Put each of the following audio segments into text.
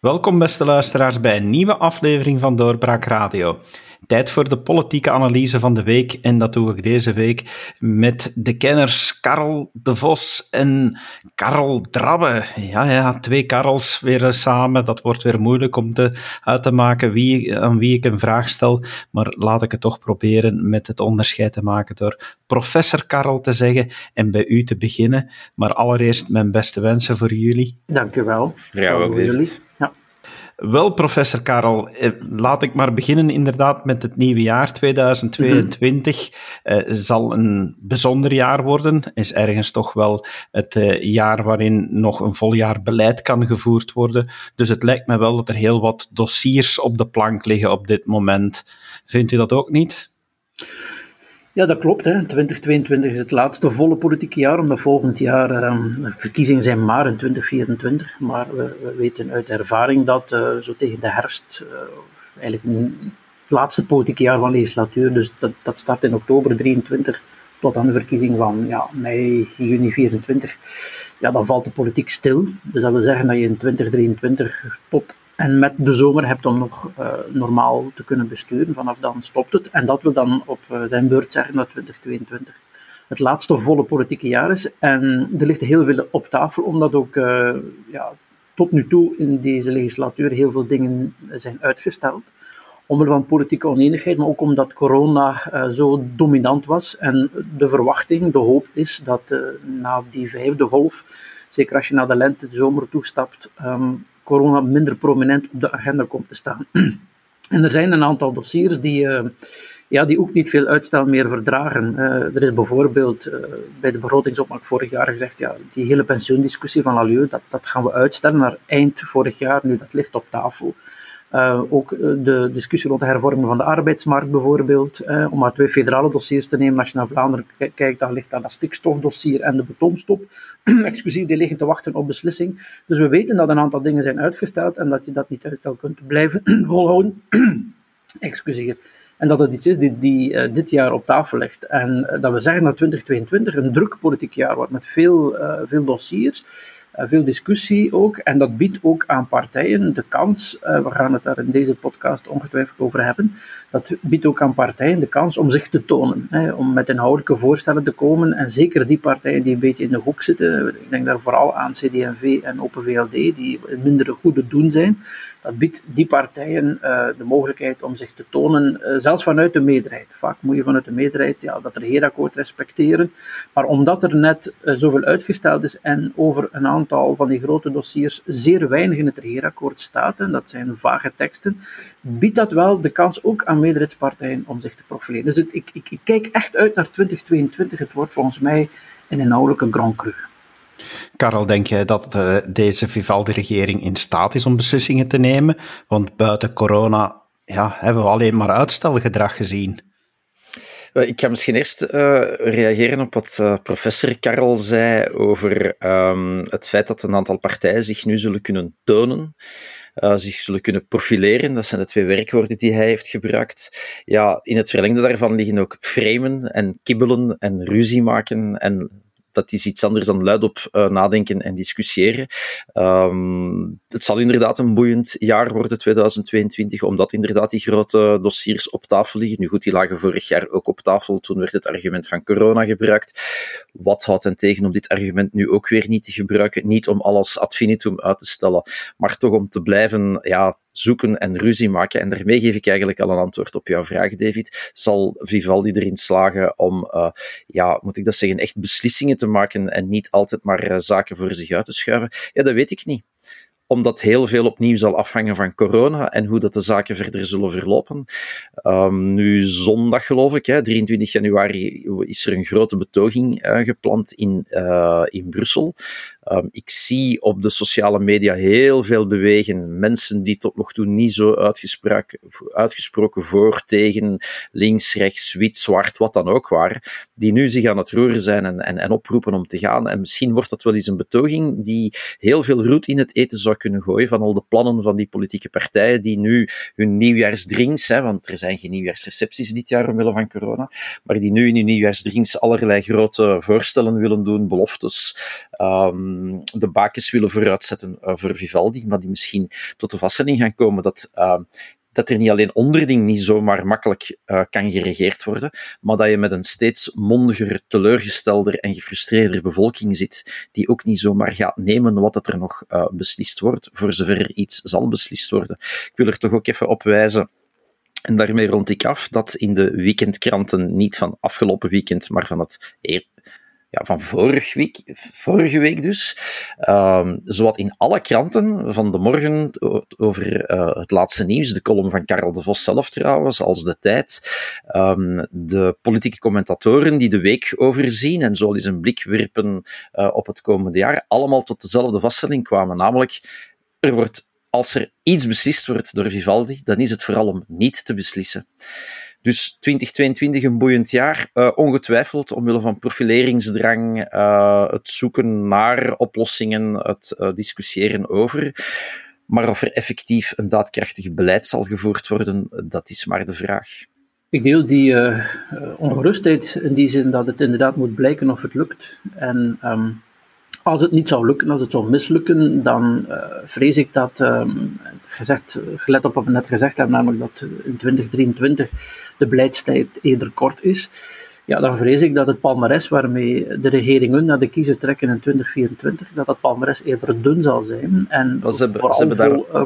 Welkom beste luisteraars bij een nieuwe aflevering van Doorbraak Radio. Tijd voor de politieke analyse van de week en dat doe ik deze week met de kenners Karel de Vos en Karel Drabbe. Ja, ja, twee Karels weer samen. Dat wordt weer moeilijk om te, uit te maken wie, aan wie ik een vraag stel, maar laat ik het toch proberen met het onderscheid te maken door professor Karel te zeggen en bij u te beginnen. Maar allereerst mijn beste wensen voor jullie. Dank u wel. Ja, ook jullie. Ja. Wel, professor Karel, eh, laat ik maar beginnen inderdaad met het nieuwe jaar 2022. Mm -hmm. uh, zal een bijzonder jaar worden. Is ergens toch wel het uh, jaar waarin nog een vol jaar beleid kan gevoerd worden. Dus het lijkt me wel dat er heel wat dossiers op de plank liggen op dit moment. Vindt u dat ook niet? Ja, dat klopt. Hè. 2022 is het laatste volle politieke jaar, omdat volgend jaar uh, verkiezingen zijn maar in 2024. Maar we, we weten uit ervaring dat uh, zo tegen de herfst, uh, eigenlijk het laatste politieke jaar van legislatuur, dus dat, dat start in oktober 23 tot aan de verkiezing van ja, mei, juni 24, ja, dan valt de politiek stil. Dus dat wil zeggen dat je in 2023 tot en met de zomer hebt om nog uh, normaal te kunnen besturen. Vanaf dan stopt het. En dat wil dan op uh, zijn beurt zeggen dat 2022 het laatste volle politieke jaar is. En er ligt heel veel op tafel, omdat ook uh, ja, tot nu toe in deze legislatuur heel veel dingen zijn uitgesteld. Omwille van politieke oneenigheid, maar ook omdat corona zo dominant was. En de verwachting, de hoop is dat na die vijfde golf, zeker als je naar de lente, de zomer toestapt, um, corona minder prominent op de agenda komt te staan. en er zijn een aantal dossiers die, uh, ja, die ook niet veel uitstel meer verdragen. Uh, er is bijvoorbeeld uh, bij de begrotingsopmaak vorig jaar gezegd, ja, die hele pensioendiscussie van Alieu, dat, dat gaan we uitstellen naar eind vorig jaar, nu dat ligt op tafel. Uh, ook de discussie rond de hervorming van de arbeidsmarkt bijvoorbeeld. Uh, om maar twee federale dossiers te nemen. Als je naar Vlaanderen kijkt, dan ligt daar dat stikstofdossier en de betonstop. Excuseer, die liggen te wachten op beslissing. Dus we weten dat een aantal dingen zijn uitgesteld en dat je dat niet uitstel kunt blijven volhouden. Excuseer. En dat het iets is die, die dit jaar op tafel ligt. En dat we zeggen dat 2022 een druk politiek jaar wordt met veel, veel dossiers veel discussie ook. En dat biedt ook aan partijen de kans, uh, we gaan het daar in deze podcast ongetwijfeld over hebben, dat biedt ook aan partijen de kans om zich te tonen, hè, om met inhoudelijke voorstellen te komen. En zeker die partijen die een beetje in de hoek zitten, ik denk daar vooral aan CD&V en Open VLD, die minder goede doen zijn, dat biedt die partijen uh, de mogelijkheid om zich te tonen, uh, zelfs vanuit de meerderheid. Vaak moet je vanuit de meerderheid ja, dat regeerakkoord respecteren, maar omdat er net uh, zoveel uitgesteld is en over een aantal van die grote dossiers zeer weinig in het regeerakkoord staat, en dat zijn vage teksten, biedt dat wel de kans ook aan meerderheidspartijen om zich te profileren. Dus ik, ik, ik kijk echt uit naar 2022. Het wordt volgens mij een inhoudelijke Grand Cru. Karel, denk jij dat uh, deze Vivaldi-regering in staat is om beslissingen te nemen? Want buiten corona ja, hebben we alleen maar uitstelgedrag gezien. Ik ga misschien eerst uh, reageren op wat uh, professor Karel zei over um, het feit dat een aantal partijen zich nu zullen kunnen tonen. Uh, zich zullen kunnen profileren. Dat zijn de twee werkwoorden die hij heeft gebruikt. Ja, in het verlengde daarvan liggen ook framen en kibbelen en ruzie maken en dat is iets anders dan luidop uh, nadenken en discussiëren. Um, het zal inderdaad een boeiend jaar worden, 2022, omdat inderdaad die grote dossiers op tafel liggen. Nu goed, die lagen vorig jaar ook op tafel. Toen werd het argument van corona gebruikt. Wat houdt hen tegen om dit argument nu ook weer niet te gebruiken? Niet om alles ad finitum uit te stellen, maar toch om te blijven ja, zoeken en ruzie maken. En daarmee geef ik eigenlijk al een antwoord op jouw vraag, David. Zal Vivaldi erin slagen om, uh, ja, moet ik dat zeggen, echt beslissingen te maken en niet altijd maar uh, zaken voor zich uit te schuiven? Ja, dat weet ik niet omdat heel veel opnieuw zal afhangen van corona en hoe dat de zaken verder zullen verlopen. Um, nu zondag, geloof ik, hè, 23 januari, is er een grote betoging uh, gepland in, uh, in Brussel. Um, ik zie op de sociale media heel veel bewegen. Mensen die tot nog toe niet zo uitgesproken, uitgesproken voor, tegen, links, rechts, wit, zwart, wat dan ook waren, die nu zich aan het roeren zijn en, en, en oproepen om te gaan. En misschien wordt dat wel eens een betoging die heel veel roet in het eten zou kunnen gooien van al de plannen van die politieke partijen die nu hun nieuwjaarsdrinks, hè, want er zijn geen nieuwjaarsrecepties dit jaar omwille van corona, maar die nu in hun nieuwjaarsdrinks allerlei grote voorstellen willen doen, beloftes, um, de bakens willen vooruitzetten uh, voor Vivaldi, maar die misschien tot de vaststelling gaan komen dat uh, dat er niet alleen onderling niet zomaar makkelijk uh, kan geregeerd worden, maar dat je met een steeds mondiger, teleurgestelder en gefrustreerder bevolking zit, die ook niet zomaar gaat nemen wat er nog uh, beslist wordt, voor zover er iets zal beslist worden. Ik wil er toch ook even op wijzen en daarmee rond ik af dat in de weekendkranten, niet van afgelopen weekend, maar van het ja, van vorig week, vorige week dus, um, zowat in alle kranten van de morgen over uh, het laatste nieuws, de column van Karel de Vos zelf trouwens, als de tijd, um, de politieke commentatoren die de week overzien en zo eens een blik werpen uh, op het komende jaar, allemaal tot dezelfde vaststelling kwamen, namelijk er wordt, als er iets beslist wordt door Vivaldi, dan is het vooral om niet te beslissen. Dus 2022 een boeiend jaar, uh, ongetwijfeld omwille van profileringsdrang, uh, het zoeken naar oplossingen, het uh, discussiëren over. Maar of er effectief een daadkrachtig beleid zal gevoerd worden, dat is maar de vraag. Ik deel die ongerustheid in die zin dat het inderdaad moet blijken of het lukt. En um, als het niet zou lukken, als het zou mislukken, dan uh, vrees ik dat, um, gezegd, gelet op wat we net gezegd hebben, namelijk dat in 2023 de beleidstijd eerder kort is, ja, dan vrees ik dat het palmares waarmee de regeringen naar de kiezer trekken in 2024, dat dat palmares eerder dun zal zijn. En ze, hebben, ze, hebben daar, uh,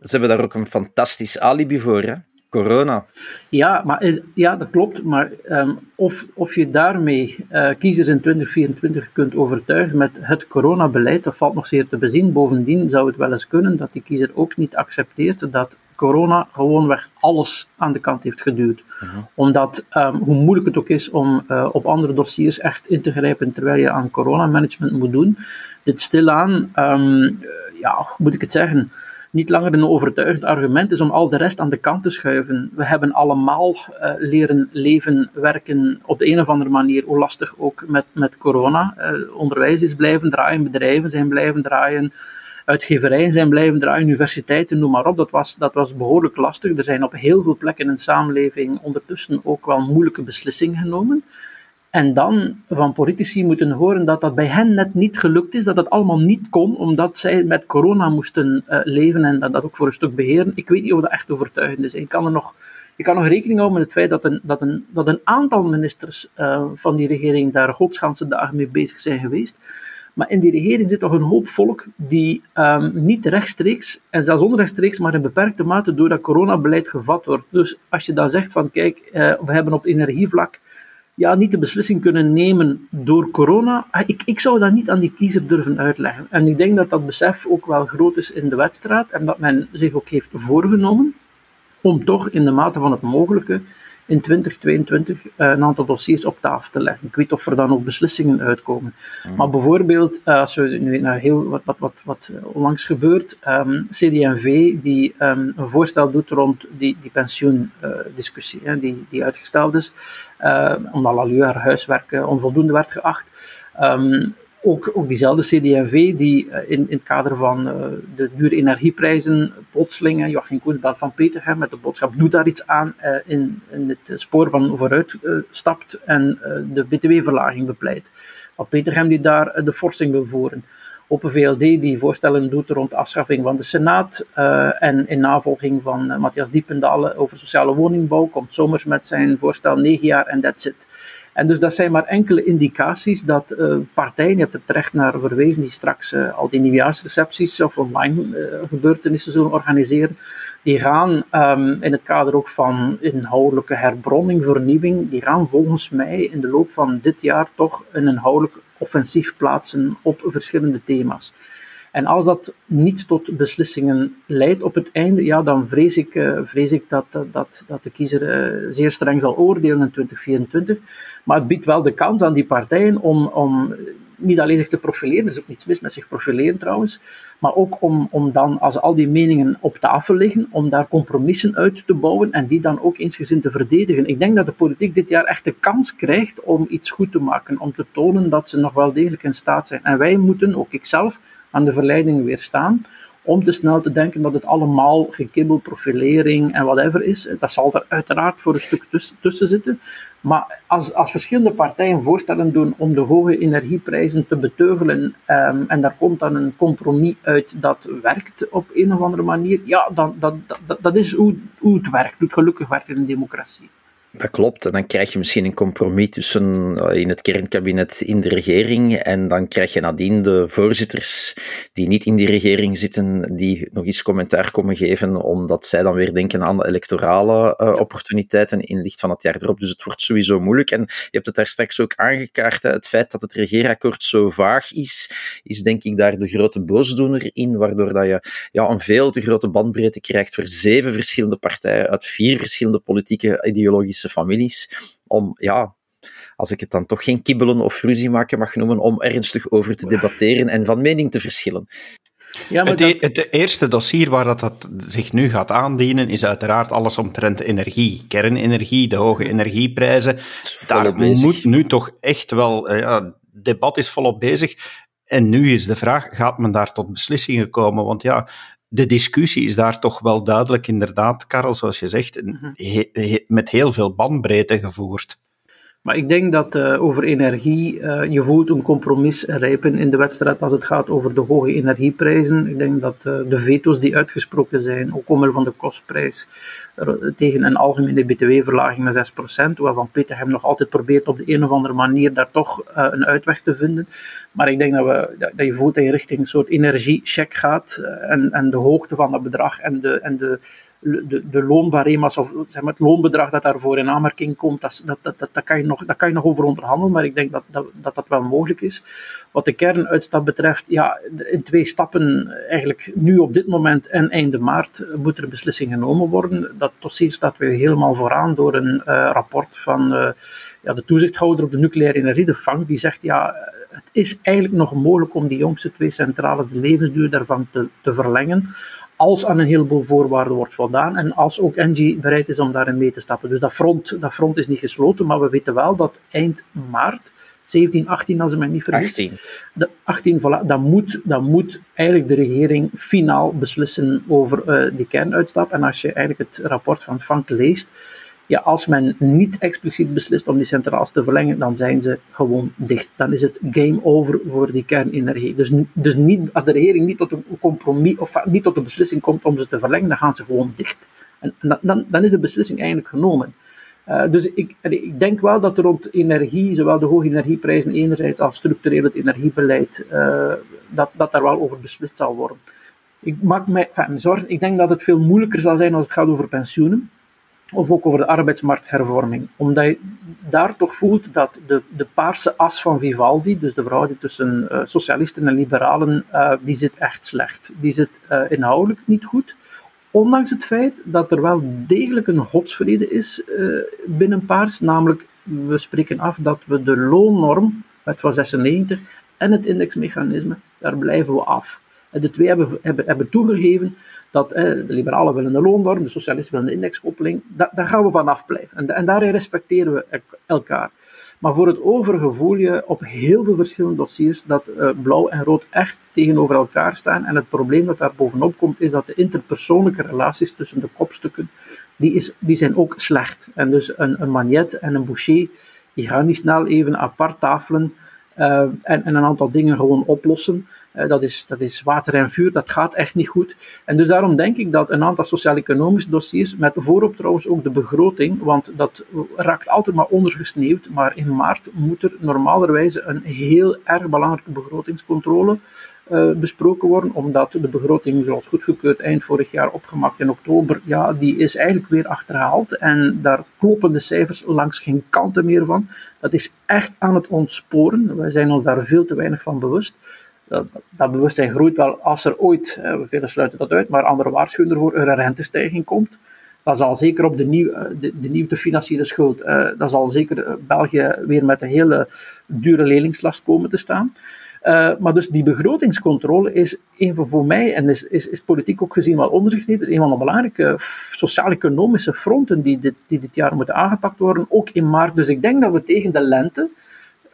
ze hebben daar ook een fantastisch alibi voor, hè? Corona. Ja, maar, ja dat klopt. Maar um, of, of je daarmee uh, kiezers in 2024 kunt overtuigen met het coronabeleid, dat valt nog zeer te bezien. Bovendien zou het wel eens kunnen dat die kiezer ook niet accepteert dat corona gewoonweg alles aan de kant heeft geduwd. Uh -huh. Omdat, um, hoe moeilijk het ook is om uh, op andere dossiers echt in te grijpen terwijl je aan coronamanagement moet doen, dit stilaan, um, ja, hoe moet ik het zeggen niet langer een overtuigend argument is om al de rest aan de kant te schuiven. We hebben allemaal uh, leren leven, werken op de een of andere manier, hoe lastig ook met, met corona. Uh, onderwijs is blijven draaien, bedrijven zijn blijven draaien, uitgeverijen zijn blijven draaien, universiteiten, noem maar op. Dat was, dat was behoorlijk lastig. Er zijn op heel veel plekken in de samenleving ondertussen ook wel moeilijke beslissingen genomen. En dan van politici moeten horen dat dat bij hen net niet gelukt is, dat dat allemaal niet kon, omdat zij met corona moesten uh, leven en dat, dat ook voor een stuk beheren. Ik weet niet of dat echt overtuigend is. Ik kan er nog, ik kan nog rekening houden met het feit dat een, dat een, dat een aantal ministers uh, van die regering daar godsganse dagen mee bezig zijn geweest. Maar in die regering zit toch een hoop volk die um, niet rechtstreeks, en zelfs onrechtstreeks, maar in beperkte mate door dat coronabeleid gevat wordt. Dus als je dan zegt van kijk, uh, we hebben op energievlak ja, niet de beslissing kunnen nemen door corona. Ah, ik, ik zou dat niet aan die kiezer durven uitleggen. En ik denk dat dat besef ook wel groot is in de wedstrijd en dat men zich ook heeft voorgenomen om toch in de mate van het mogelijke in 2022 uh, een aantal dossiers op tafel te leggen. Ik weet of er dan ook beslissingen uitkomen. Mm. Maar bijvoorbeeld, uh, als we nu naar heel wat, wat, wat, wat onlangs gebeurt, um, ehm, CD&V die um, een voorstel doet rond die, die pensioendiscussie, uh, die, die uitgesteld is, omdat Lalu haar huiswerk onvoldoende werd geacht. Um, ook, ook diezelfde CD&V die uh, in, in het kader van uh, de dure energieprijzen plotseling, uh, Joachim Koens van Petergem met de boodschap doe daar iets aan, in, in het spoor van vooruit stapt en de btw-verlaging bepleit. Van Petergem die daar de forsing wil voeren. Open VLD die voorstellen doet rond de afschaffing van de Senaat en in navolging van Matthias Diependalen over sociale woningbouw komt zomers met zijn voorstel 9 jaar en that's it. En dus dat zijn maar enkele indicaties dat uh, partijen, je hebt er terecht naar verwezen, die straks uh, al die nieuwjaarsrecepties of online uh, gebeurtenissen zullen organiseren, die gaan um, in het kader ook van inhoudelijke herbronning, vernieuwing, die gaan volgens mij in de loop van dit jaar toch een inhoudelijk offensief plaatsen op verschillende thema's. En als dat niet tot beslissingen leidt op het einde, ja, dan vrees ik, uh, vrees ik dat, dat, dat de kiezer uh, zeer streng zal oordelen in 2024. Maar het biedt wel de kans aan die partijen om, om niet alleen zich te profileren, er is ook niets mis met zich profileren trouwens, maar ook om, om dan, als al die meningen op tafel liggen, om daar compromissen uit te bouwen en die dan ook eensgezind te verdedigen. Ik denk dat de politiek dit jaar echt de kans krijgt om iets goed te maken, om te tonen dat ze nog wel degelijk in staat zijn. En wij moeten, ook ikzelf, aan de verleiding weerstaan om te snel te denken dat het allemaal gekibbel, profilering en whatever is. Dat zal er uiteraard voor een stuk tussen zitten. Maar als, als verschillende partijen voorstellen doen om de hoge energieprijzen te beteugelen um, en daar komt dan een compromis uit dat werkt op een of andere manier, ja, dan, dat, dat, dat is hoe, hoe het werkt, hoe het gelukkig werkt in een democratie. Dat klopt. En dan krijg je misschien een compromis tussen eh, in het kernkabinet in de regering. En dan krijg je nadien de voorzitters die niet in die regering zitten, die nog eens commentaar komen geven, omdat zij dan weer denken aan de electorale uh, opportuniteiten in licht van het jaar erop. Dus het wordt sowieso moeilijk. En je hebt het daar straks ook aangekaart. Hè. Het feit dat het regeerakkoord zo vaag is, is denk ik daar de grote boosdoener in, waardoor dat je ja, een veel te grote bandbreedte krijgt voor zeven verschillende partijen uit vier verschillende politieke ideologische families, om, ja, als ik het dan toch geen kibbelen of ruzie maken mag noemen, om ernstig over te debatteren en van mening te verschillen. Ja, maar het, e- het, eerste dossier waar dat, dat zich nu gaat aandienen, is uiteraard alles omtrent energie. Kernenergie, de hoge energieprijzen. Daar moet nu toch echt wel... Eh, ja, debat is volop bezig. En nu is de vraag, gaat men daar tot beslissingen komen? Want ja, de discussie is daar toch wel duidelijk, inderdaad, Karel, zoals je zegt, mhm. met heel veel bandbreedte gevoerd. Maar ik denk dat uh, over energie, uh, je voelt een compromis rijpen in de wedstrijd als het gaat over de hoge energieprijzen. Ik denk dat uh, de veto's die uitgesproken zijn, ook omwille van de kostprijs, tegen een algemene btw-verlaging naar 6%, waarvan Peter hem nog altijd probeert op de een of andere manier daar toch een uitweg te vinden. Maar ik denk dat, we, dat je voelt dat je richting een soort energiecheck gaat en, en de hoogte van dat bedrag en de, en de de, de loonbarema's of het loonbedrag dat daarvoor in aanmerking komt, dat, dat, dat, dat, kan je nog, dat kan je nog over onderhandelen, maar ik denk dat dat, dat, dat wel mogelijk is. Wat de kernuitstap betreft, ja, in twee stappen, eigenlijk nu op dit moment en einde maart, moet er een beslissing genomen worden. Dat dossier staat weer helemaal vooraan door een uh, rapport van ja, de toezichthouder op de nucleaire energie, de FANG, die zegt, ja, het is eigenlijk nog mogelijk om die jongste twee centrales, de levensduur daarvan te, te verlengen als aan een heleboel voorwaarden wordt voldaan en als ook Engie bereid is om daarin mee te stappen. Dus dat front, dat front is niet gesloten, maar we weten wel dat eind maart, 17, 18 als ik me niet vergis, 18, de 18 voilà, dan, moet, dan moet eigenlijk de regering finaal beslissen over uh, die kernuitstap. En als je eigenlijk het rapport van Frank leest, ja, als men niet expliciet beslist om die centrales te verlengen, dan zijn ze gewoon dicht. Dan is het game over voor die kernenergie. Dus, dus niet, als de regering niet tot een compromis of niet tot een beslissing komt om ze te verlengen, dan gaan ze gewoon dicht. En, dan, dan is de beslissing eigenlijk genomen. Uh, dus ik, ik, denk wel dat er rond energie, zowel de hoge energieprijzen enerzijds als structureel het energiebeleid, uh, dat, dat daar wel over beslist zal worden. Ik maak mij enfin, zorgen, ik denk dat het veel moeilijker zal zijn als het gaat over pensioenen of ook over de arbeidsmarkthervorming. Omdat je daar toch voelt dat de, de paarse as van Vivaldi, dus de verhouding tussen uh, socialisten en liberalen, uh, die zit echt slecht. Die zit uh, inhoudelijk niet goed. Ondanks het feit dat er wel degelijk een godsvrede is binnen paars, namelijk we spreken af dat we de loonnorm, het van 96, en het indexmechanisme, daar blijven we af. De twee hebben, hebben, hebben toegegeven dat eh, de liberalen willen de loonnorm, de socialisten willen de indexkoppeling. Da, daar gaan we vanaf blijven. En, en daarin respecteren we elkaar. Maar voor het overige voel je op heel veel verschillende dossiers dat uh, blauw en rood echt tegenover elkaar staan. En het probleem dat daar bovenop komt, is dat de interpersoonlijke relaties tussen de kopstukken, die, is, die zijn ook slecht. En dus een, een Magnet en een Boucher, die gaan niet snel even apart tafelen uh, en, en een aantal dingen gewoon oplossen. Eh, dat, is, dat is water en vuur, dat gaat echt niet goed. En dus daarom denk ik dat een aantal sociaal-economische dossiers, met voorop trouwens ook de begroting, want dat raakt altijd maar ondergesneeuwd, maar in maart moet er normalerwijze een heel erg belangrijke begrotingscontrole uh, besproken worden, omdat de begroting, zoals goedgekeurd eind vorig jaar opgemaakt in oktober, ja, die is eigenlijk weer achterhaald en daar kloppen de cijfers langs geen kanten meer van. Dat is echt aan het ontsporen. Wij zijn ons daar veel te weinig van bewust dat, bewustzijn groeit wel als er ooit, we velen sluiten dat uit, maar andere waarschuwen ervoor, er een rentestijging komt. Dat zal zeker op de, nieuw, eh, de, de financiële schuld, uh, dat zal zeker eh, België weer met een hele dure leningslast komen te staan. Maar dus die begrotingscontrole is een van voor mij, en is, is, is politiek ook gezien wel ondergesneden, is een van de belangrijke sociaal-economische fronten die die dit jaar moeten aangepakt worden, ook in maart. Dus ik denk dat we tegen de lente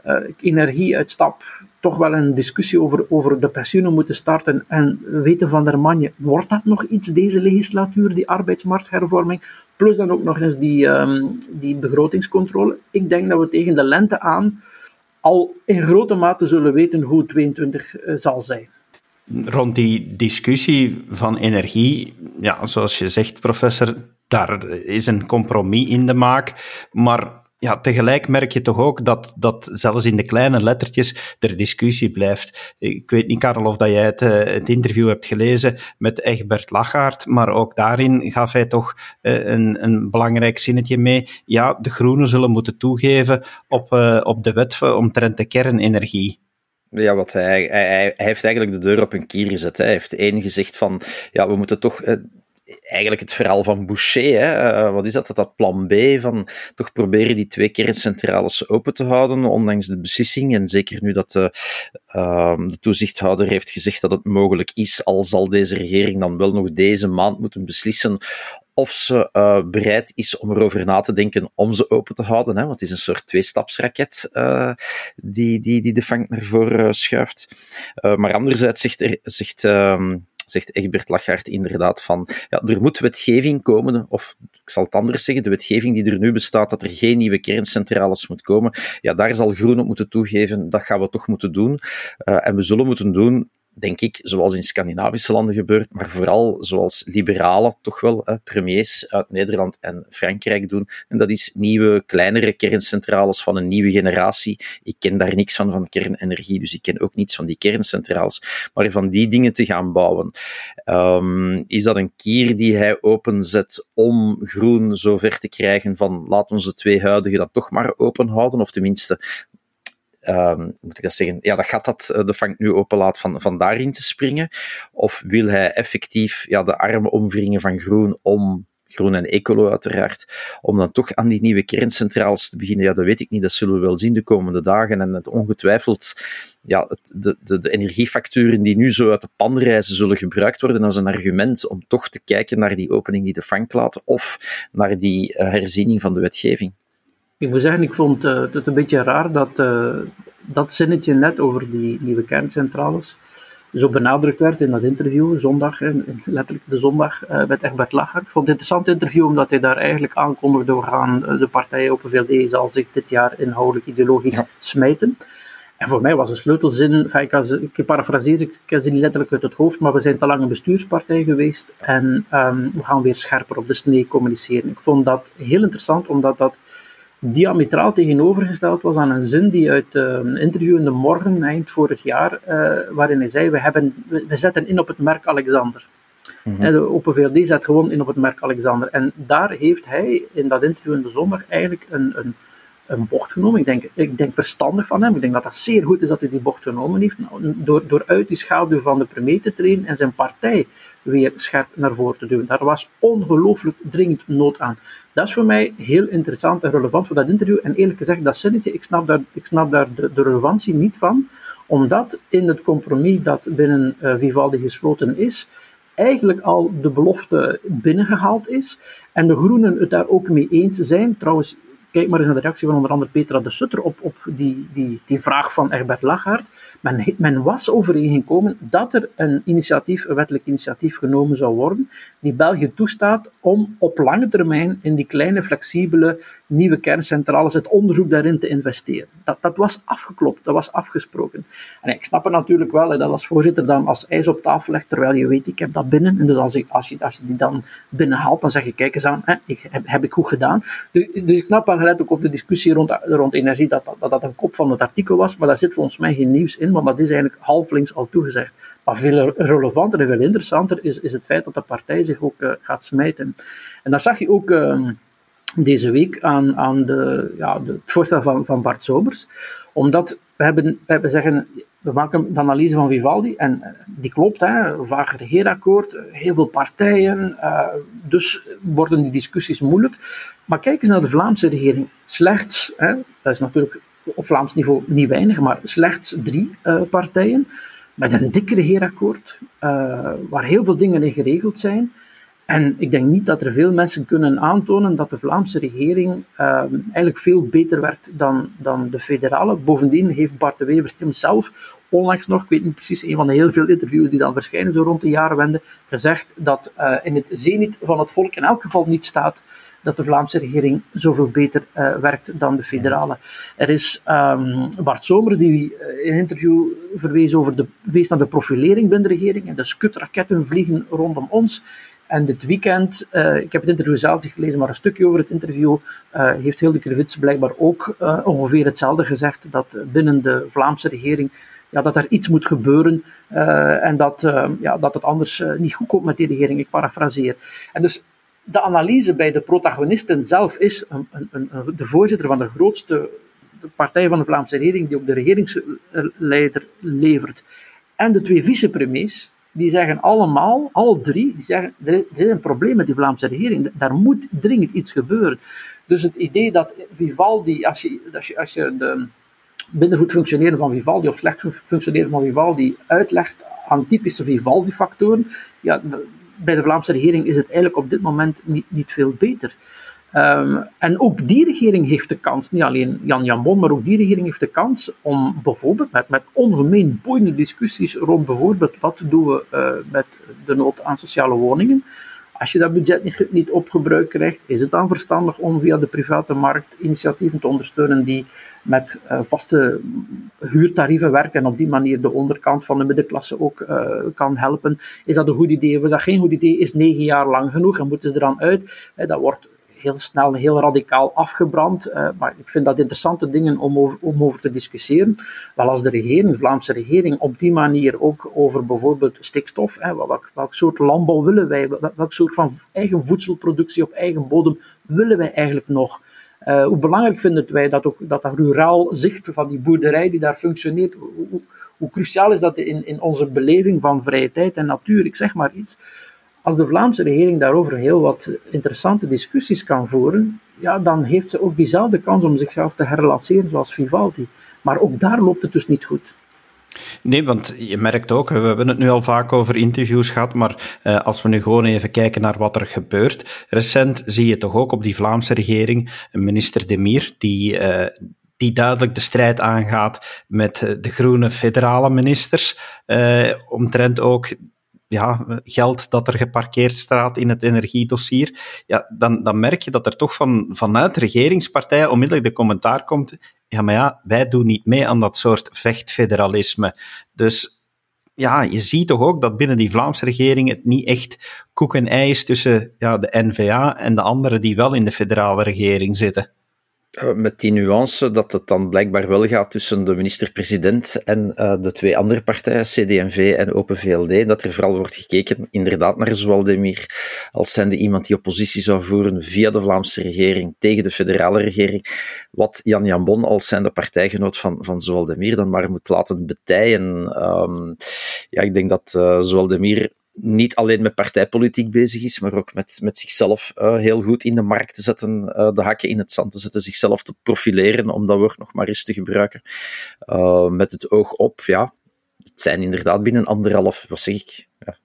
uh, energie uit stap toch wel een discussie over, over de pensioenen moeten starten. En weten van der Manje, wordt dat nog iets deze legislatuur, die arbeidsmarkthervorming? Plus dan ook nog eens die, um, die begrotingscontrole. Ik denk dat we tegen de lente aan al in grote mate zullen weten hoe 22 uh, zal zijn rond die discussie van energie, ja, zoals je zegt, professor, daar is een compromis in de maak. Maar ja, tegelijk merk je toch ook dat, dat zelfs in de kleine lettertjes er discussie blijft. Ik weet niet, Karel, of dat jij het, eh, het interview hebt gelezen met Egbert Lachaert, maar ook daarin gaf hij toch eh, een, een belangrijk zinnetje mee. Ja, de groenen zullen moeten toegeven op, uh, op de wet omtrent de kernenergie. Ja, wat hij, hij, heeft eigenlijk de deur op een kier gezet. Hij heeft één gezegd van, ja, we moeten toch eigenlijk het verhaal van Boucher. Hè? Uh, wat is dat? Dat plan B van toch proberen die twee kerncentrales open te houden, ondanks de beslissing. En zeker nu dat de, uh, de toezichthouder heeft gezegd dat het mogelijk is, al zal deze regering dan wel nog deze maand moeten beslissen of ze uh, bereid is om erover na te denken om ze open te houden. Hè, want het is een soort tweestapsraket uh, die, die, die de vank naar voren schuift. Maar anderzijds zegt, er, zegt ehm, zegt Egbert Lachaert inderdaad van, ja, er moet wetgeving komen, of ik zal het anders zeggen, de wetgeving die er nu bestaat, dat er geen nieuwe kerncentrales moet komen, ja, daar zal Groen op moeten toegeven, dat gaan we toch moeten doen. Uh, en we zullen moeten doen denk ik, zoals in Scandinavische landen gebeurt, maar vooral zoals liberalen toch wel premiers uit Nederland en Frankrijk doen. En dat is nieuwe, kleinere kerncentrales van een nieuwe generatie. Ik ken daar niks van, van kernenergie, dus ik ken ook niets van die kerncentrales. Maar van die dingen te gaan bouwen, um, is dat een kier die hij openzet om groen zover te krijgen van laat onze twee huidige dan toch maar open houden, of tenminste um, moet ik dat zeggen, ja, dat gaat dat eh, de vangt nu openlaat van, van daarin te springen? Of wil hij effectief ja, de armen omwringen van groen om groen en ecolo uiteraard, om dan toch aan die nieuwe kerncentrales te beginnen, ja, dat weet ik niet, dat zullen we wel zien de komende dagen. En het ongetwijfeld, ja, het, de, de, de energiefacturen die nu zo uit de pan reizen, zullen gebruikt worden als een argument om toch te kijken naar die opening die de vank laat, of naar die uh, herziening van de wetgeving. Ik moet zeggen, ik vond uh, het een beetje raar dat uh, dat zinnetje net over die nieuwe kerncentrales zo benadrukt werd in dat interview, zondag, letterlijk de zondag, uh, met Egbert Lachart. Ik vond het een interessant interview, omdat hij daar eigenlijk aankondigde, we gaan de partij Open VLD zal zich dit jaar inhoudelijk ideologisch ja. smijten. En voor mij was een sleutelzin, ik, ik parafraseer, ik ken ze niet letterlijk uit het hoofd, maar we zijn te lang een bestuurspartij geweest en um, we gaan weer scherper op de snee communiceren. Ik vond dat heel interessant, omdat dat diametraal tegenovergesteld was aan een zin die uit een interview in de Morgen eind vorig jaar, uh, waarin hij zei, we, hebben, we, zetten in op het merk Alexander. Mm -hmm. De Open VLD zet gewoon in op het merk Alexander. En daar heeft hij in dat interview in de zondag eigenlijk een, een, een bocht genomen. Ik denk, ik denk verstandig van hem. Ik denk dat dat zeer goed is dat hij die bocht genomen heeft. Door, door uit die schaduw van de premier te treden en zijn partij weer scherp naar voren te duwen. Daar was ongelooflijk dringend nood aan. Dat is voor mij heel interessant en relevant voor dat interview. En eerlijk gezegd, dat zinnetje, ik snap daar, ik snap daar de, de relevantie niet van, omdat in het compromis dat binnen uh, Vivaldi gesloten is, eigenlijk al de belofte binnengehaald is. En de Groenen het daar ook mee eens zijn. Trouwens, kijk maar eens naar de reactie van onder andere Petra de Sutter op, op die, die, die vraag van Egbert Lachaert. Men, men was overeengekomen dat er een initiatief, een wettelijk initiatief genomen zou worden, die België toestaat om op lange termijn in die kleine, flexibele, nieuwe kerncentrales het onderzoek daarin te investeren. Dat, dat was afgeklopt, dat was afgesproken. En ik snap het natuurlijk wel, dat als voorzitter dan als ijs op tafel legt, terwijl je weet, ik heb dat binnen. En dus als, als, je, als je die dan binnenhaalt, dan zeg je, kijk eens aan, hè, heb, ik goed gedaan. Dus, dus ik snap wel gelijk ook op de discussie rond, rond energie, dat dat, dat een kop van het artikel was, maar daar zit volgens mij geen nieuws in want dat is eigenlijk halflings al toegezegd. Maar veel relevanter en veel interessanter is, is het feit dat de partij zich ook uh, gaat smijten. En dat zag je ook uh, deze week aan, aan de, ja, de, het voorstel van, van Bart Sobers. Omdat we hebben, we hebben zeggen, we maken de analyse van Vivaldi en uh, die klopt, hè, vaag regeerakkoord, heel veel partijen, dus worden die discussies moeilijk. Maar kijk eens naar de Vlaamse regering. Slechts, hè, dat is natuurlijk op Vlaams niveau niet weinig, maar slechts drie partijen met een dik regeerakkoord, waar heel veel dingen in geregeld zijn. En ik denk niet dat er veel mensen kunnen aantonen dat de Vlaamse regering ehm, eigenlijk veel beter werkt dan, dan de federale. Bovendien heeft Bart de Wever hemzelf onlangs nog, ik weet niet precies, een van de heel veel interviews die dan verschijnen zo rond de jarenwende, gezegd dat uh, in het zenit van het volk in elk geval niet staat dat de Vlaamse regering zoveel beter uh, werkt dan de federale. Er is um, Bart Zomer die in een interview verwees, over de, verwees naar de profilering binnen de regering en de skutraketten vliegen rondom ons. En dit weekend, uh, ik heb het interview zelf niet gelezen, maar een stukje over het interview uh, heeft Hilde Krevits blijkbaar ook uh, ongeveer hetzelfde gezegd, dat binnen de Vlaamse regering ja, dat er iets moet gebeuren en dat, ja, dat het anders niet goed komt met die regering. Ik parafraseer. En dus de analyse bij de protagonisten zelf is een, een, een, de voorzitter van de grootste partij van de Vlaamse regering, die ook de regeringsleider levert, en de twee vicepremiers, die zeggen allemaal, alle drie, die zeggen, er is een probleem met die Vlaamse regering, daar moet dringend iets gebeuren. Dus het idee dat Vivaldi, als je, als je, als je de binnenvoet functioneren van Vivaldi of slecht functioneren van Vivaldi uitlegt aan typische Vivaldi-factoren, ja, bij de Vlaamse regering is het eigenlijk op dit moment niet, niet veel beter. Um, en ook die regering heeft de kans, niet alleen Jan Jambon, maar ook die regering heeft de kans om bijvoorbeeld met, met ongemeen boeiende discussies rond bijvoorbeeld wat doen we uh, met de nood aan sociale woningen. Als je dat budget niet, niet op gebruik krijgt, is het dan verstandig om via de private markt initiatieven te ondersteunen die met uh, vaste huurtarieven werkt en op die manier de onderkant van de middenklasse ook uh, kan helpen? Is dat een goed idee? Is dat geen goed idee? Is negen jaar lang genoeg en moeten ze er dan uit? dat wordt heel snel heel radicaal afgebrand. Uh, maar ik vind dat interessante dingen om over, om over te discussiëren. Wel als de regering, de Vlaamse regering, op die manier ook over bijvoorbeeld stikstof, hè, welk, soort landbouw willen wij, welk soort van eigen voedselproductie op eigen bodem willen wij eigenlijk nog? Uh, hoe belangrijk vinden wij dat ook dat, dat ruraal zicht van die boerderij die daar functioneert, hoe, hoe cruciaal is dat in, in onze beleving van vrije tijd en natuur? Ik zeg maar iets. Als de Vlaamse regering daarover heel wat interessante discussies kan voeren, ja, dan heeft ze ook diezelfde kans om zichzelf te herlanceren zoals Vivaldi. Maar ook daar loopt het dus niet goed. Nee, want je merkt ook, we hebben het nu al vaak over interviews gehad, maar uh, als we nu gewoon even kijken naar wat er gebeurt. Recent zie je toch ook op die Vlaamse regering minister Demir, die, uh, die duidelijk de strijd aangaat met de groene federale ministers, omtrent ook ja, geld dat er geparkeerd staat in het energiedossier, ja, dan, dan merk je dat er toch van, vanuit regeringspartij onmiddellijk de commentaar komt, ja, maar ja, wij doen niet mee aan dat soort vechtfederalisme. Dus ja, je ziet toch ook dat binnen die Vlaamse regering het niet echt koek en ei is tussen ja, de NVA en de anderen die wel in de federale regering zitten. Eh, met die nuance dat het dan blijkbaar wel gaat tussen de minister-president en uh, de twee andere partijen, CD&V en Open VLD, dat er vooral wordt gekeken inderdaad naar Zwaldemir als zijnde iemand die oppositie zou voeren via de Vlaamse regering tegen de federale regering, wat Jan Jambon als zijnde partijgenoot van, van Zwaldemir dan maar moet laten betijen. Um, ja, ik denk dat uh, Zwaldemir niet alleen met partijpolitiek bezig is, maar ook met, met zichzelf uh, heel goed in de markt te zetten, uh, de hakken in het zand te zetten, zichzelf te profileren, om dat woord nog maar eens te gebruiken. Uh, met het oog op, ja, het zijn inderdaad binnen anderhalf, wat zeg ik, ja,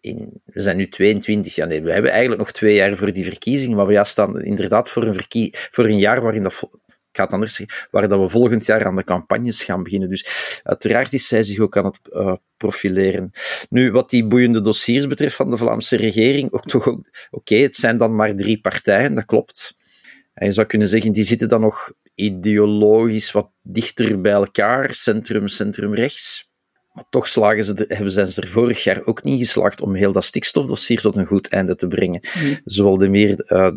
in, we zijn nu 22 jaar, nee, we hebben eigenlijk nog twee jaar voor die verkiezingen, maar we ja, staan inderdaad voor een, voor een jaar waarin dat ga het anders zeggen, waar dat we volgend jaar aan de campagnes gaan beginnen. Dus uiteraard is zij zich ook aan het uh, profileren. Nu, wat die boeiende dossiers betreft van de Vlaamse regering, ook toch ook, oké, het zijn dan maar drie partijen, dat klopt. En je zou kunnen zeggen, die zitten dan nog ideologisch wat dichter bij elkaar, centrum, centrum rechts. Maar toch slagen ze hebben, ze er vorig jaar ook niet geslaagd om heel dat stikstofdossier tot een goed einde te brengen. Mm. Zowel de meer uh,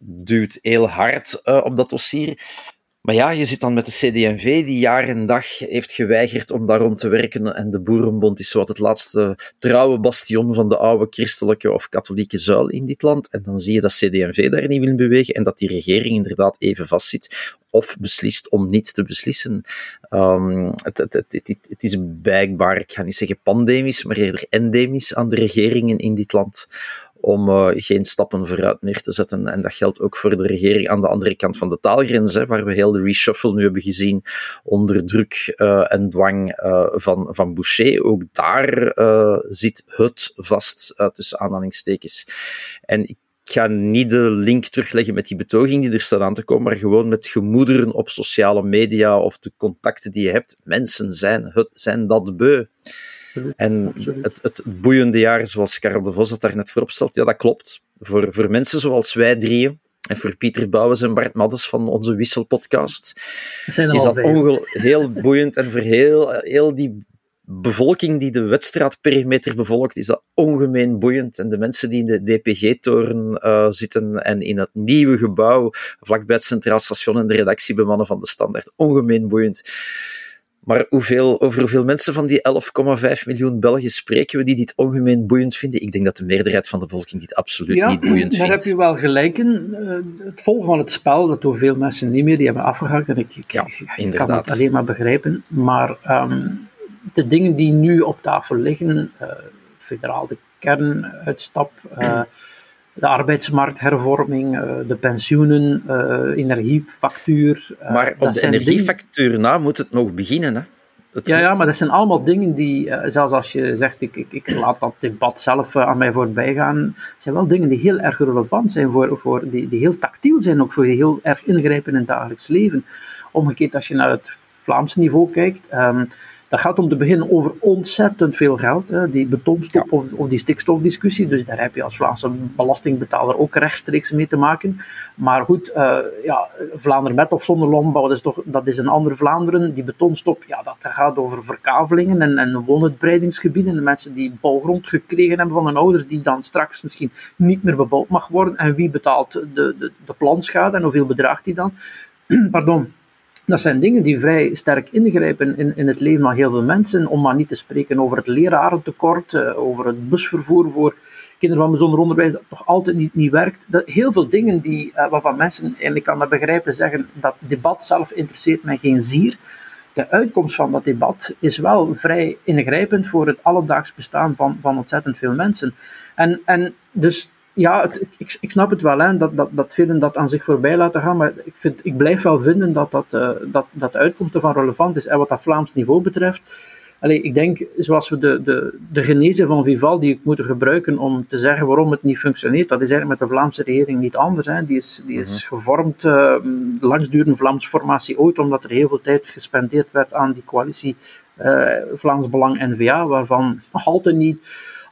duwt heel hard uh, op dat dossier. Maar ja, je zit dan met de CD&V die jaar en dag heeft geweigerd om daar rond te werken. En de Boerenbond is wat het laatste trouwe bastion van de oude christelijke of katholieke zuil in dit land. En dan zie je dat CD&V daar niet wil bewegen en dat die regering inderdaad even vastzit of beslist om niet te beslissen. Um, het, het, het, het, is blijkbaar, ik ga niet zeggen pandemisch, maar eerder endemisch aan de regeringen in dit land om uh, geen stappen vooruit neer te zetten. En dat geldt ook voor de regering aan de andere kant van de taalgrens, hè, waar we heel de reshuffle nu hebben gezien onder druk uh, en dwang uh, van, van Boucher. Ook daar zit het vast, tussen aanhalingstekens. En ik ik ga niet de link terugleggen met die betoging die er staat aan te komen, maar gewoon met gemoederen op sociale media of de contacten die je hebt. Mensen zijn, het, zijn dat beu. En het, het boeiende jaar, zoals Karel de Vos dat daar net voorop stelt, ja, dat klopt. Voor, voor mensen zoals wij drieën, en voor Pieter Bouwens en Bart Maddes van onze Wisselpodcast, is dat heel boeiend. En voor heel, heel die bevolking die de wedstrijdperimeter bevolkt, is dat ongemeen boeiend. En de mensen die in de DPG-toren uh, zitten en in het nieuwe gebouw, vlakbij het Centraal Station en de redactiebemannen van de Standaard, ongemeen boeiend. Maar hoeveel, over hoeveel mensen van die 11,5 miljoen Belgen spreken we die dit ongemeen boeiend vinden? Ik denk dat de meerderheid van de bevolking dit absoluut niet boeiend vindt. Daar heb je wel gelijk in. Uh, het volgen van het spel, dat doen veel mensen niet meer, die hebben afgehaakt. En ik, ik, ja, ik kan het alleen maar begrijpen. Maar um, de dingen die nu op tafel liggen, uh, federaal de kernuitstap, uh, de arbeidsmarkthervorming, uh, de pensioenen, energiefactuur. maar op de energiefactuur dingen... na moet het nog beginnen, hè? ja, ja, maar dat zijn allemaal dingen die, zelfs als je zegt, ik, ik, ik laat dat debat zelf aan mij voorbij gaan, zijn wel dingen die heel erg relevant zijn, voor, voor, die, die heel tactiel zijn, ook voor je heel erg ingrijpen in het dagelijks leven. Omgekeerd, als je naar het Vlaams niveau kijkt, um, dat gaat om te beginnen over ontzettend veel geld. Hè, die betonstop of, of, die stikstofdiscussie. Dus daar heb je als Vlaamse belastingbetaler ook rechtstreeks mee te maken. Maar goed, uh, ja, Vlaanderen met of zonder landbouw, dat is, toch, dat is een ander Vlaanderen. Die betonstop, ja, dat gaat over verkavelingen en, en woonuitbreidingsgebieden. De mensen die bouwgrond gekregen hebben van hun ouders, die dan straks misschien niet meer bebouwd mag worden. En wie betaalt de, de, de planschade en hoeveel bedraagt die dan? Pardon. Dat zijn dingen die vrij sterk ingrijpen in, in het leven van heel veel mensen, om maar niet te spreken over het lerarentekort, uh, over het busvervoer voor kinderen van bijzonder onderwijs, dat toch altijd niet, niet werkt. Dat, heel veel dingen die, uh, waarvan mensen, en ik kan begrijpen, zeggen dat debat zelf interesseert mij geen zier. De uitkomst van dat debat is wel vrij ingrijpend voor het alledaags bestaan van, van ontzettend veel mensen. En, en dus ja, het, ik, ik, snap het wel, hè, dat, dat, dat velen dat aan zich voorbij laten gaan, maar ik, vind, ik blijf wel vinden dat, dat, uh, dat, dat de uitkomst ervan relevant is. En wat dat Vlaams niveau betreft, allee, ik denk, zoals we de, de, de genese van Vivaldi moeten gebruiken om te zeggen waarom het niet functioneert, dat is eigenlijk met de Vlaamse regering niet anders. Hè. Die is, die is mhm. gevormd, uh, de langstdurende Vlaamse formatie ooit, omdat er heel veel tijd gespendeerd werd aan die coalitie uh, Vlaams Belang N-VA, waarvan nog altijd niet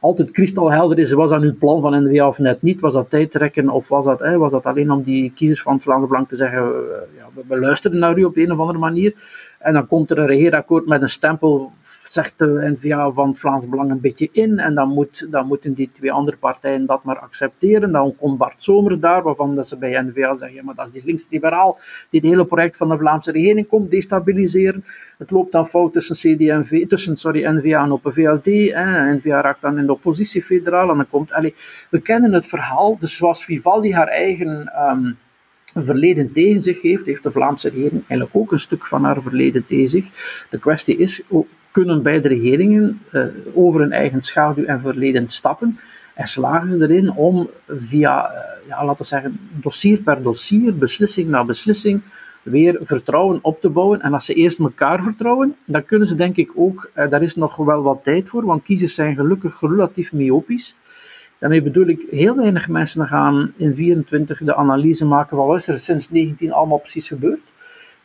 altijd kristalhelder is, was dat nu het plan van NVA of net niet? Was dat tijdrekken of was dat, was dat alleen om die kiezers van het Vlaamse Belang te zeggen, uh, ja, we, luisteren naar u op een of andere manier? En dan komt er een regeerakkoord met een stempel zegt de N-VA van Vlaams Belang een beetje in en dan, moet, dan moeten die twee andere partijen dat maar accepteren. Dan komt Bart Somers daar, waarvan dat ze bij N-VA zeggen, ja, maar dat is die links-liberaal die het hele project van de Vlaamse regering komt destabiliseren. Het loopt dan fout tussen, CD tussen sorry, N-VA en Open VLD. Hè. N-VA raakt dan in de oppositie federaal en dan komt... Allez, we kennen het verhaal, dus zoals Vivaldi haar eigen... Um, verleden tegen zich heeft, heeft de Vlaamse regering eigenlijk ook een stuk van haar verleden tegen zich. De kwestie is, kunnen beide regeringen uh, over hun eigen schaduw en verleden stappen en slagen ze erin om via, uh, ja, laten we zeggen, dossier per dossier, beslissing na beslissing, weer vertrouwen op te bouwen. En als ze eerst elkaar vertrouwen, dan kunnen ze denk ik ook, uh, daar is nog wel wat tijd voor, want kiezers zijn gelukkig relatief myopisch. Daarmee bedoel ik, heel weinig mensen gaan in 24 de analyse maken van wat is er sinds 19 allemaal precies gebeurd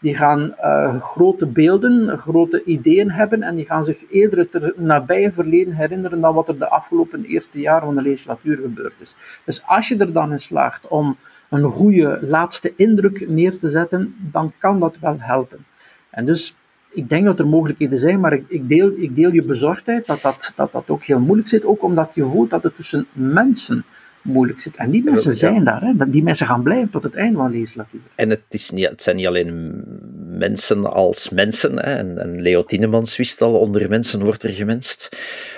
die gaan uh, grote beelden, grote ideeën hebben en die gaan zich eerder het nabije verleden herinneren dan wat er de afgelopen eerste jaren van de legislatuur gebeurd is. Dus als je er dan in slaagt om een goede laatste indruk neer te zetten, dan kan dat wel helpen. En dus ik denk dat er mogelijkheden zijn, maar ik, ik, deel, ik deel je bezorgdheid dat dat, dat dat ook heel moeilijk zit, ook omdat je voelt dat het tussen mensen moeilijk zit. En die mensen zijn daar, hè. die mensen gaan blijven tot het einde van de legislatuur. En het, is niet, het zijn niet alleen mensen als mensen, hè. En, en Leo Tienemans wist al, onder mensen wordt er gemenst.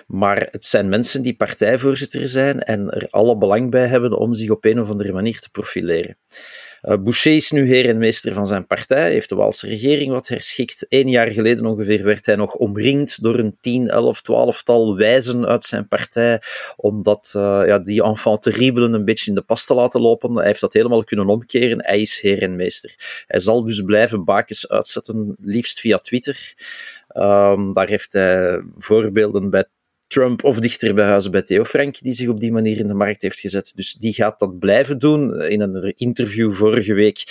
Maar het zijn mensen die partijvoorzitter zijn en er alle belang bij hebben om zich op een of andere manier te profileren. Uh, Boucher is nu heer en meester van zijn partij, heeft de Waalse regering wat herschikt. Eén jaar geleden ongeveer werd hij nog omringd door een 10, 11, 12-tal wijzen uit zijn partij, omdat uh, ja, die enfant terrible een beetje in de pas te laten lopen. Hij heeft dat helemaal kunnen omkeren. Hij is heer en meester. Hij zal dus blijven bakens uitzetten, liefst via Twitter. Um, daar heeft hij voorbeelden bij Trump of dichter bij huis bij Theo Frank, die zich op die manier in de markt heeft gezet. Dus die gaat dat blijven doen. In een interview vorige week,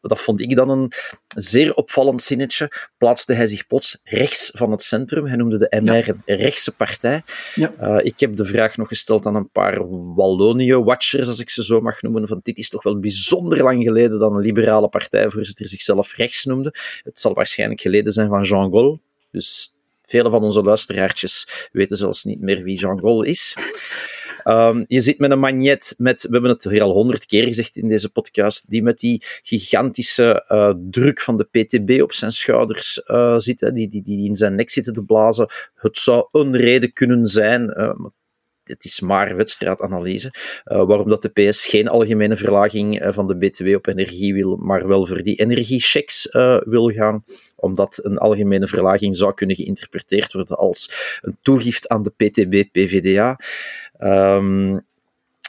dat vond ik dan een zeer opvallend zinnetje, plaatste hij zich plots rechts van het centrum. Hij noemde de MR een rechtse partij. Ja. Uh, ik heb de vraag nog gesteld aan een paar Wallonië-watchers, als ik ze zo mag noemen, van dit is toch wel bijzonder lang geleden dat een liberale partijvoorzitter zichzelf rechts noemde. Het zal waarschijnlijk geleden zijn van Jean Gaulle. Dus Vele van onze luisteraartjes weten zelfs niet meer wie Jean Gaulle is. Um, je zit met een magnet met, we hebben het hier al honderd keer gezegd in deze podcast, die met die gigantische uh, druk van de PTB op zijn schouders uh, zit, die, die, die in zijn nek zitten te blazen. Het zou een reden kunnen zijn, uh, het is maar wedstrijdanalyse, uh, waarom dat de PS geen algemene verlaging uh, van de BTW op energie wil, maar wel voor die energiechecks uh, wil gaan, omdat een algemene verlaging zou kunnen geïnterpreteerd worden als een toegift aan de PTB-PVDA. Um,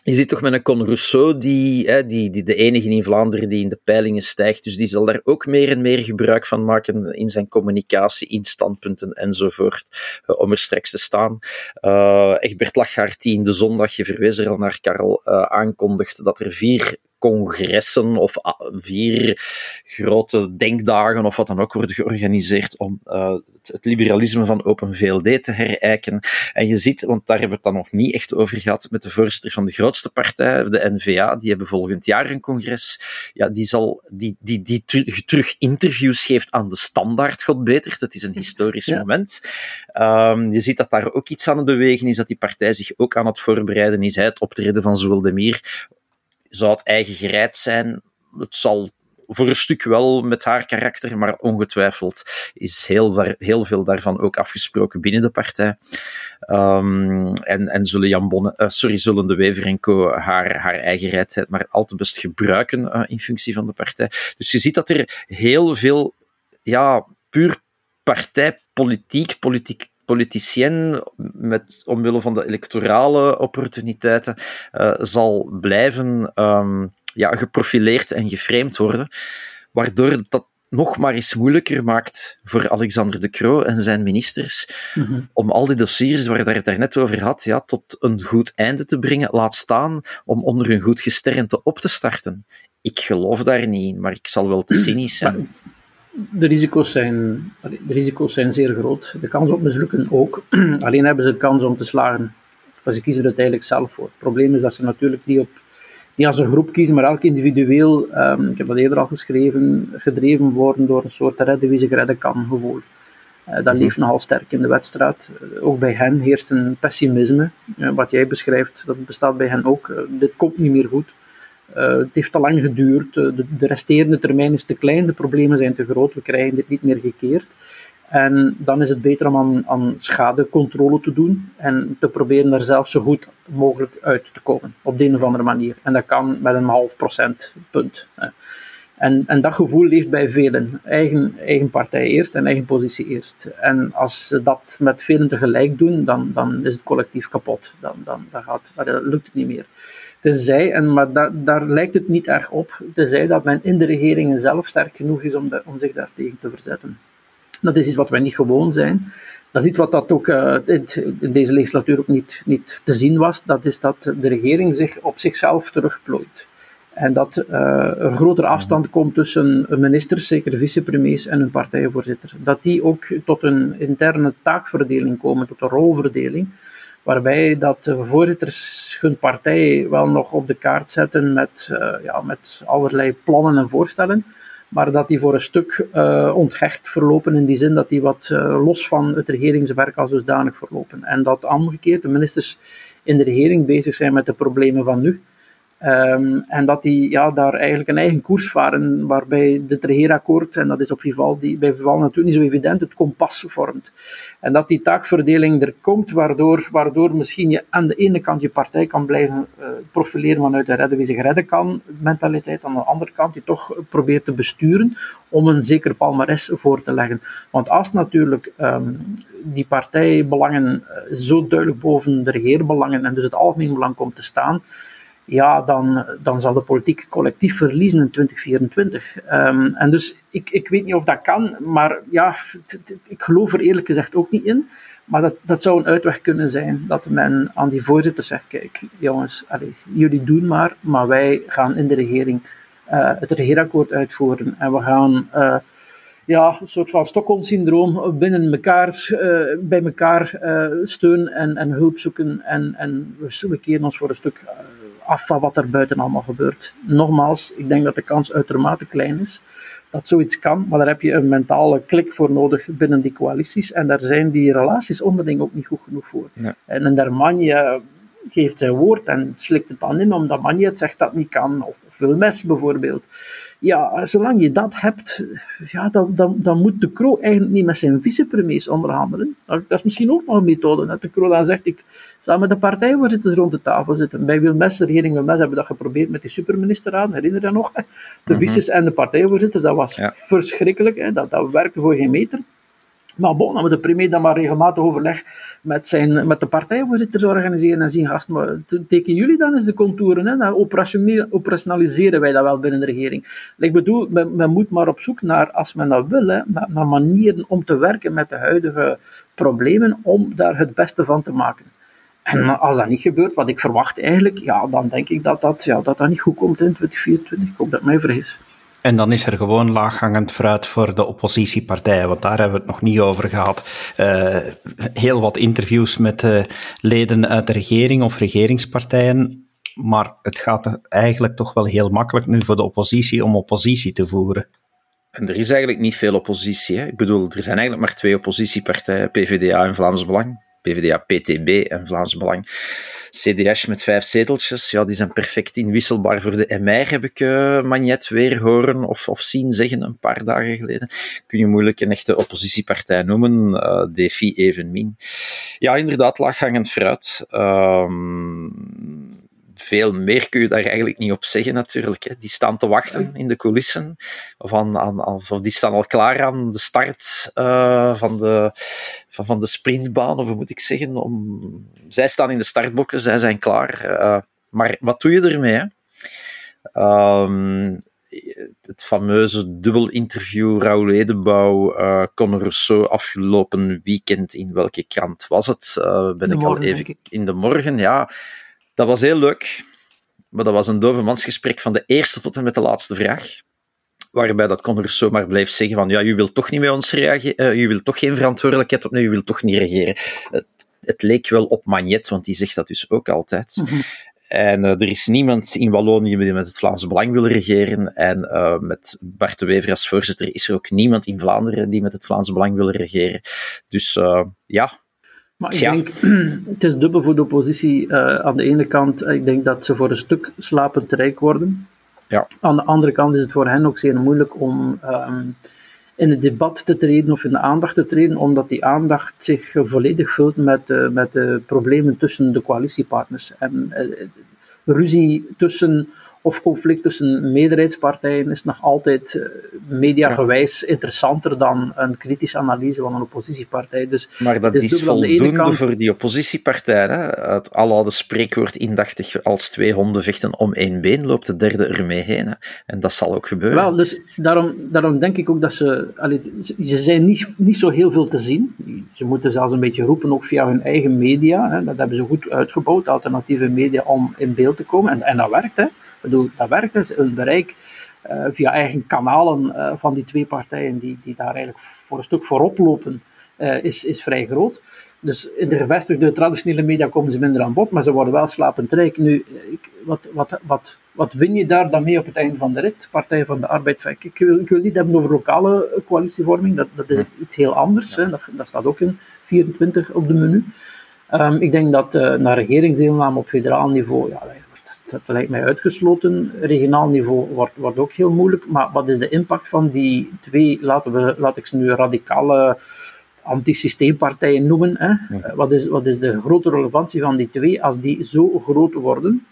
je ziet toch met een Con Rousseau, die, hè, die, die de enige in Vlaanderen die in de peilingen stijgt. Dus die zal daar ook meer en meer gebruik van maken in zijn communicatie, in standpunten enzovoort, uh, om er straks te staan. Uh, Egbert Lachgaard, die in de zondag, je verwees er al naar Karel, uh, aankondigt dat er vier congressen of ah, vier grote denkdagen of wat dan ook worden georganiseerd om uh, het, het, liberalisme van Open VLD te herijken. En je ziet, want daar hebben we het dan nog niet echt over gehad met de voorzitter van de grootste partij, de NVA, die hebben volgend jaar een congres. Ja, die zal, die, die, die terug interviews geeft aan de standaard, god beter. Dat is een historisch moment. Um, je ziet dat daar ook iets aan het bewegen is, dat die partij zich ook aan het voorbereiden is. Hè, het optreden van Zwoldemeer zou het eigen gereid zijn. Het zal voor een stuk wel met haar karakter, maar ongetwijfeld is heel, heel veel daarvan ook afgesproken binnen de partij. Um, en, en zullen Jan Bonne, uh, sorry, zullen de Wever Co. haar, haar eigen rijdheid maar al te best gebruiken uh, in functie van de partij. Dus je ziet dat er heel veel, ja, puur partijpolitiek, politiek politicien, met, omwille van de electorale opportuniteiten, uh, zal blijven um, ja, geprofileerd en geframed worden, waardoor dat nog maar eens moeilijker maakt voor Alexander de Croo en zijn ministers mm -hmm. om al die dossiers waar het daar net over had, ja, tot een goed einde te brengen, laat staan om onder een goed gesternte op te starten. Ik geloof daar niet in, maar ik zal wel te cynisch zijn de risico's, zijn, de risico's zijn zeer groot. De kans op mislukken ook. Alleen hebben ze de kans om te slagen. Dus ze kiezen er uiteindelijk zelf voor. Het probleem is dat ze natuurlijk niet, op, niet als een groep kiezen, maar elk individueel, um, ik heb dat eerder al geschreven, gedreven worden door een soort redden wie zich redden kan gevoel. Uh, dat mhm. leeft nogal sterk in de wedstrijd. Uh, ook bij hen heerst een pessimisme. Uh, wat jij beschrijft, dat bestaat bij hen ook. dit komt niet meer goed. Uh, het heeft te lang geduurd, uh, de, de, resterende termijn is te klein, de problemen zijn te groot, we krijgen dit niet meer gekeerd. En dan is het beter om aan, aan schadecontrole te doen en te proberen daar zelf zo goed mogelijk uit te komen, op de een of andere manier. En dat kan met een half procentpunt. En, en dat gevoel leeft bij velen. Eigen, eigen partij eerst en eigen positie eerst. En als ze dat met velen tegelijk doen, dan, dan is het collectief kapot. Dan, dan, gaat, dan lukt het niet meer. Tenzij, en, maar da, daar lijkt het niet erg op, tenzij dat men in de regeringen zelf sterk genoeg is om, de, om zich daartegen te verzetten. Dat is iets wat wij niet gewoon zijn. Dat is iets wat dat ook uh, in deze legislatuur ook niet, niet te zien was. Dat is dat de regering zich op zichzelf terugplooit. En dat uh, er grotere afstand komt tussen ministers, zeker vicepremiers, en een partijvoorzitter. Dat die ook tot een interne taakverdeling komen, tot een rolverdeling waarbij dat de voorzitters hun partij wel nog op de kaart zetten met, uh, ja, met allerlei plannen en voorstellen, maar dat die voor een stuk uh, onthecht verlopen in die zin dat die wat uh, los van het regeringswerk als dusdanig verlopen. En dat omgekeerd de ministers in de regering bezig zijn met de problemen van nu. Um, en dat die ja, daar eigenlijk een eigen koers varen, waarbij het regeerakkoord, en dat is op Vivaldi, bij Vivaldi natuurlijk niet zo evident, het kompas vormt. En dat die taakverdeling er komt, waardoor, waardoor misschien je aan de ene kant je partij kan blijven uh, profileren vanuit de redden wie zich redden kan mentaliteit. Aan de andere kant die toch probeert te besturen om een zeker palmares voor te leggen. Want als natuurlijk ehm, die partijbelangen eh, zo duidelijk boven de regeerbelangen en dus het algemeen belang komt te staan, ja, dan, dan zal de politiek collectief verliezen in 2024. Ehm, en dus ik, ik weet niet of dat kan, maar ja, ik geloof er eerlijk gezegd ook niet in. Maar dat, dat zou een uitweg kunnen zijn, dat men aan die voorzitter zegt, kijk jongens, allez, jullie doen maar, maar wij gaan in de regering uh, het regeerakkoord uitvoeren en we gaan... Uh, ja, een soort van Stockholm-syndroom binnen elkaar, uh, bij elkaar steun en, en hulp zoeken. En, en we keren ons voor een stuk af van wat er buiten allemaal gebeurt. Nogmaals, ik denk dat de kans uitermate klein is dat zoiets kan, maar daar heb je een mentale klik voor nodig binnen die coalities. En daar zijn die relaties onderling ook niet goed genoeg voor. En een Dermanje geeft zijn woord en slikt het dan in omdat Manje het zegt dat niet kan, of, of Wilmes bijvoorbeeld ja, zolang je dat hebt, ja, dan, dan, dan moet de Croo eigenlijk niet met zijn vicepremiers onderhandelen. Dat is misschien ook nog een methode. Dat de Croo dan zegt, ik zal met de partijvoorzitters rond de tafel zitten. Bij Wilmes, de regering Wilmes, hebben we dat geprobeerd met die superministerraad, herinner je dat nog? De mm vices en de partijvoorzitters, dat was verschrikkelijk. Hè? Dat, dat werkte voor geen meter. Maar bon, dan moet de premier dan maar regelmatig overleg met, zijn, met de partijvoorzitters organiseren en zien, gasten, maar tekenen jullie dan eens de contouren? Hè? Dan operationaliseren wij dat wel binnen de regering. Ik bedoel, men, men, moet maar op zoek naar, als men dat wil, hè, naar, naar manieren om te werken met de huidige problemen, om daar het beste van te maken. En als dat niet gebeurt, wat ik verwacht eigenlijk, ja, dan denk ik dat dat, ja, dat, dat niet goed komt in 2024. Ik hoop dat mij vergis. En dan is er gewoon laaghangend fruit voor de oppositiepartijen, want daar hebben we het nog niet over gehad. Uh, heel wat interviews met uh, leden uit de regering of regeringspartijen, maar het gaat eigenlijk toch wel heel makkelijk nu voor de oppositie om oppositie te voeren. En er is eigenlijk niet veel oppositie. Hè? Ik bedoel, er zijn eigenlijk maar twee oppositiepartijen, PvdA en Vlaams Belang. PvdA, PTB en Vlaams Belang. CDS met vijf zeteltjes, ja, die zijn perfect inwisselbaar voor de MR, heb ik uh, Magnet weer horen of, of zien zeggen een paar dagen geleden. Kun je moeilijk een echte oppositiepartij noemen, uh, DFI evenmin. Ja, inderdaad, laaghangend fruit. Um, veel meer kun je daar eigenlijk niet op zeggen, natuurlijk. Hè. Die staan te wachten in de coulissen. Of, aan, aan, of die staan al klaar aan de start uh, van, de, van, van de sprintbaan, of hoe moet ik zeggen. Om, zij staan in de startbokken, zij zijn klaar. Uh, maar wat doe je ermee? Hè? Um, het fameuze dubbel interview Raoul Edenbouw, uh, Conor Rousseau afgelopen weekend, in welke krant was het? Uh, ben ik al even in de morgen, ja. Dat was heel leuk, maar dat was een dovenmansgesprek van de eerste tot en met de laatste vraag. Waarbij dat Conor zomaar blijft zeggen van ja, je wilt toch niet met ons reageren, uh, je wilt toch geen verantwoordelijkheid opnemen, je wilt toch niet regeren. Het, het, leek wel op Magnet, want die zegt dat dus ook altijd. Mm -hmm. En uh, er is niemand in Wallonië die met het Vlaamse Belang wil regeren. En uh, met Bart de Wever als voorzitter is er ook niemand in Vlaanderen die met het Vlaamse Belang wil regeren. Dus uh, ja, maar ik denk, het is dubbel voor de oppositie. Uh, aan de ene kant, ik denk dat ze voor een stuk slapend rijk worden. Ja. Aan de andere kant is het voor hen ook zeer moeilijk om um, in het debat te treden of in de aandacht te treden, omdat die aandacht zich volledig vult met, uh, met de problemen tussen de coalitiepartners. En uh, ruzie tussen of conflict tussen meerderheidspartijen is nog altijd uh, mediagewijs interessanter dan een kritische analyse van een oppositiepartij. Dus maar dat is, is voldoende kant... voor die oppositiepartij. Hè? Het aloude spreekwoord indachtig als twee honden vechten om één been, loopt de derde ermee heen. Hè? En dat zal ook gebeuren. Wel, dus daarom, daarom denk ik ook dat ze... Allee, ze zijn niet, niet zo heel veel te zien. Ze moeten zelfs een beetje roepen, ook via hun eigen media. Hè? Dat hebben ze goed uitgebouwd, alternatieve media, om in beeld te komen. En, en dat werkt, hè bedoel, dat werkt dus. Het bereik uh, via eigen kanalen uh, van die twee partijen die, die daar eigenlijk voor een stuk voorop lopen, uh, is, is vrij groot. Dus in de gevestigde traditionele media komen ze minder aan bod, maar ze worden wel slapend rijk. Nu, ik, wat, wat, wat, wat win je daar dan mee op het einde van de rit? Partij van de Arbeid. Ik, ik, wil, ik wil niet hebben over lokale coalitievorming, dat, dat is iets heel anders. Hè. Dat, dat staat ook in 24 op de menu. Um, ik denk dat uh, naar regeringsdeelname op federaal niveau, ja, dat lijkt mij uitgesloten. Regionaal niveau wordt, wordt ook heel moeilijk. Maar wat is de impact van die twee, laten we, laat ik ze nu radicale antisysteempartijen noemen? Hè? Wat, is, wat is de grote relevantie van die twee als die zo groot worden?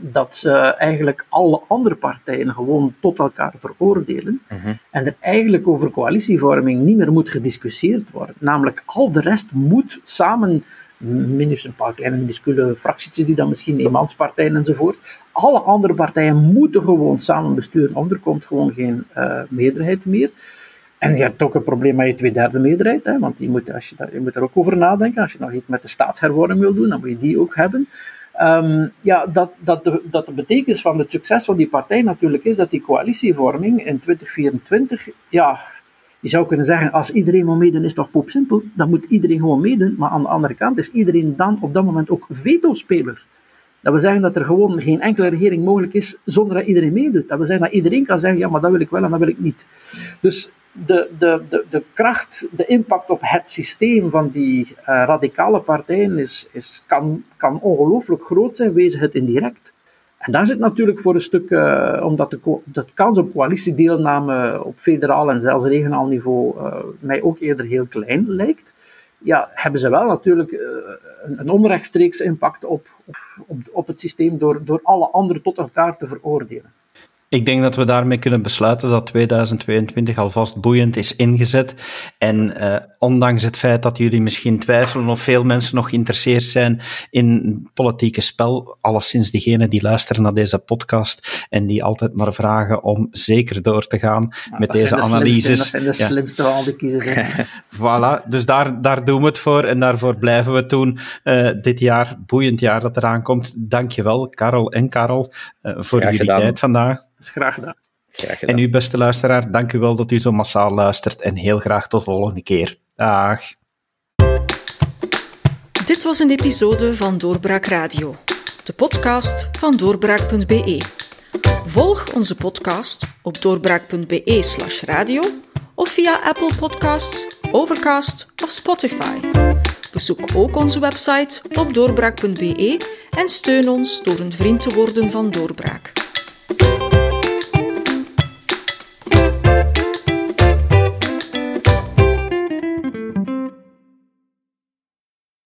dat ze eigenlijk alle andere partijen gewoon tot elkaar veroordelen Mhm. en er eigenlijk over coalitievorming niet meer moet gediscussieerd worden. Namelijk, al de rest moet samen, minus een paar kleine minuscule fractietjes die dan misschien eenmanspartijen enzovoort, alle andere partijen moeten gewoon samen besturen, anders komt gewoon geen eh, meerderheid meer. En je hebt ook een probleem met je tweederde meerderheid, hè, want je moet, als je, je moet er ook over nadenken. Als je nog iets met de staatshervorming wil doen, dan moet je die ook hebben. Ehm, ja, dat, dat, de, dat de betekenis van het succes van die partij natuurlijk is dat die coalitievorming in 2024, ja, je zou kunnen zeggen, als iedereen wil meedoen, is toch poepsimpel. Dan moet iedereen gewoon meedoen. Maar aan de andere kant is iedereen dan op dat moment ook veto-speler. Dat wil zeggen dat er gewoon geen enkele regering mogelijk is zonder dat iedereen meedoet. Dat wil zeggen dat iedereen kan zeggen, ja, maar dat wil ik wel en dat wil ik niet. Dus de, de, de, de kracht, de impact op het systeem van die eh, radicale partijen is, is, kan, kan ongelooflijk groot zijn, wezen het indirect. En daar zit natuurlijk voor een stuk, eh, omdat de, kans op coalitiedeelname op federaal en zelfs regionaal niveau eh, mij ook eerder heel klein lijkt, ja, hebben ze wel natuurlijk eh, een, een onrechtstreeks impact op, op, op, op het systeem door, door alle anderen tot elkaar te veroordelen. Ik denk dat we daarmee kunnen besluiten dat 2022 alvast boeiend is ingezet. En eh, ondanks het feit dat jullie misschien twijfelen of veel mensen nog geïnteresseerd zijn in politieke spel, alleszins diegenen die luisteren naar deze podcast en die altijd maar vragen om zeker door te gaan met deze de analyses. Slimste, dat zijn de Ja. slimste van al die kiezers. Voilà, dus daar, daar doen we het voor en daarvoor blijven we het doen eh, dit jaar, boeiend jaar dat eraan komt. Dankjewel, Karel en Karel, eh, voor jullie gedaan. tijd vandaag. Dat is graag gedaan. Graag gedaan. En u, beste luisteraar, dank u wel dat u zo massaal luistert en heel graag tot de volgende keer. Dag. Dit was een episode van Doorbraak Radio, de podcast van doorbraak.be. Volg onze podcast op doorbraak.be/slash radio of via Apple Podcasts, Overcast of Spotify. Bezoek ook onze website op doorbraak.be en steun ons door een vriend te worden van Doorbraak.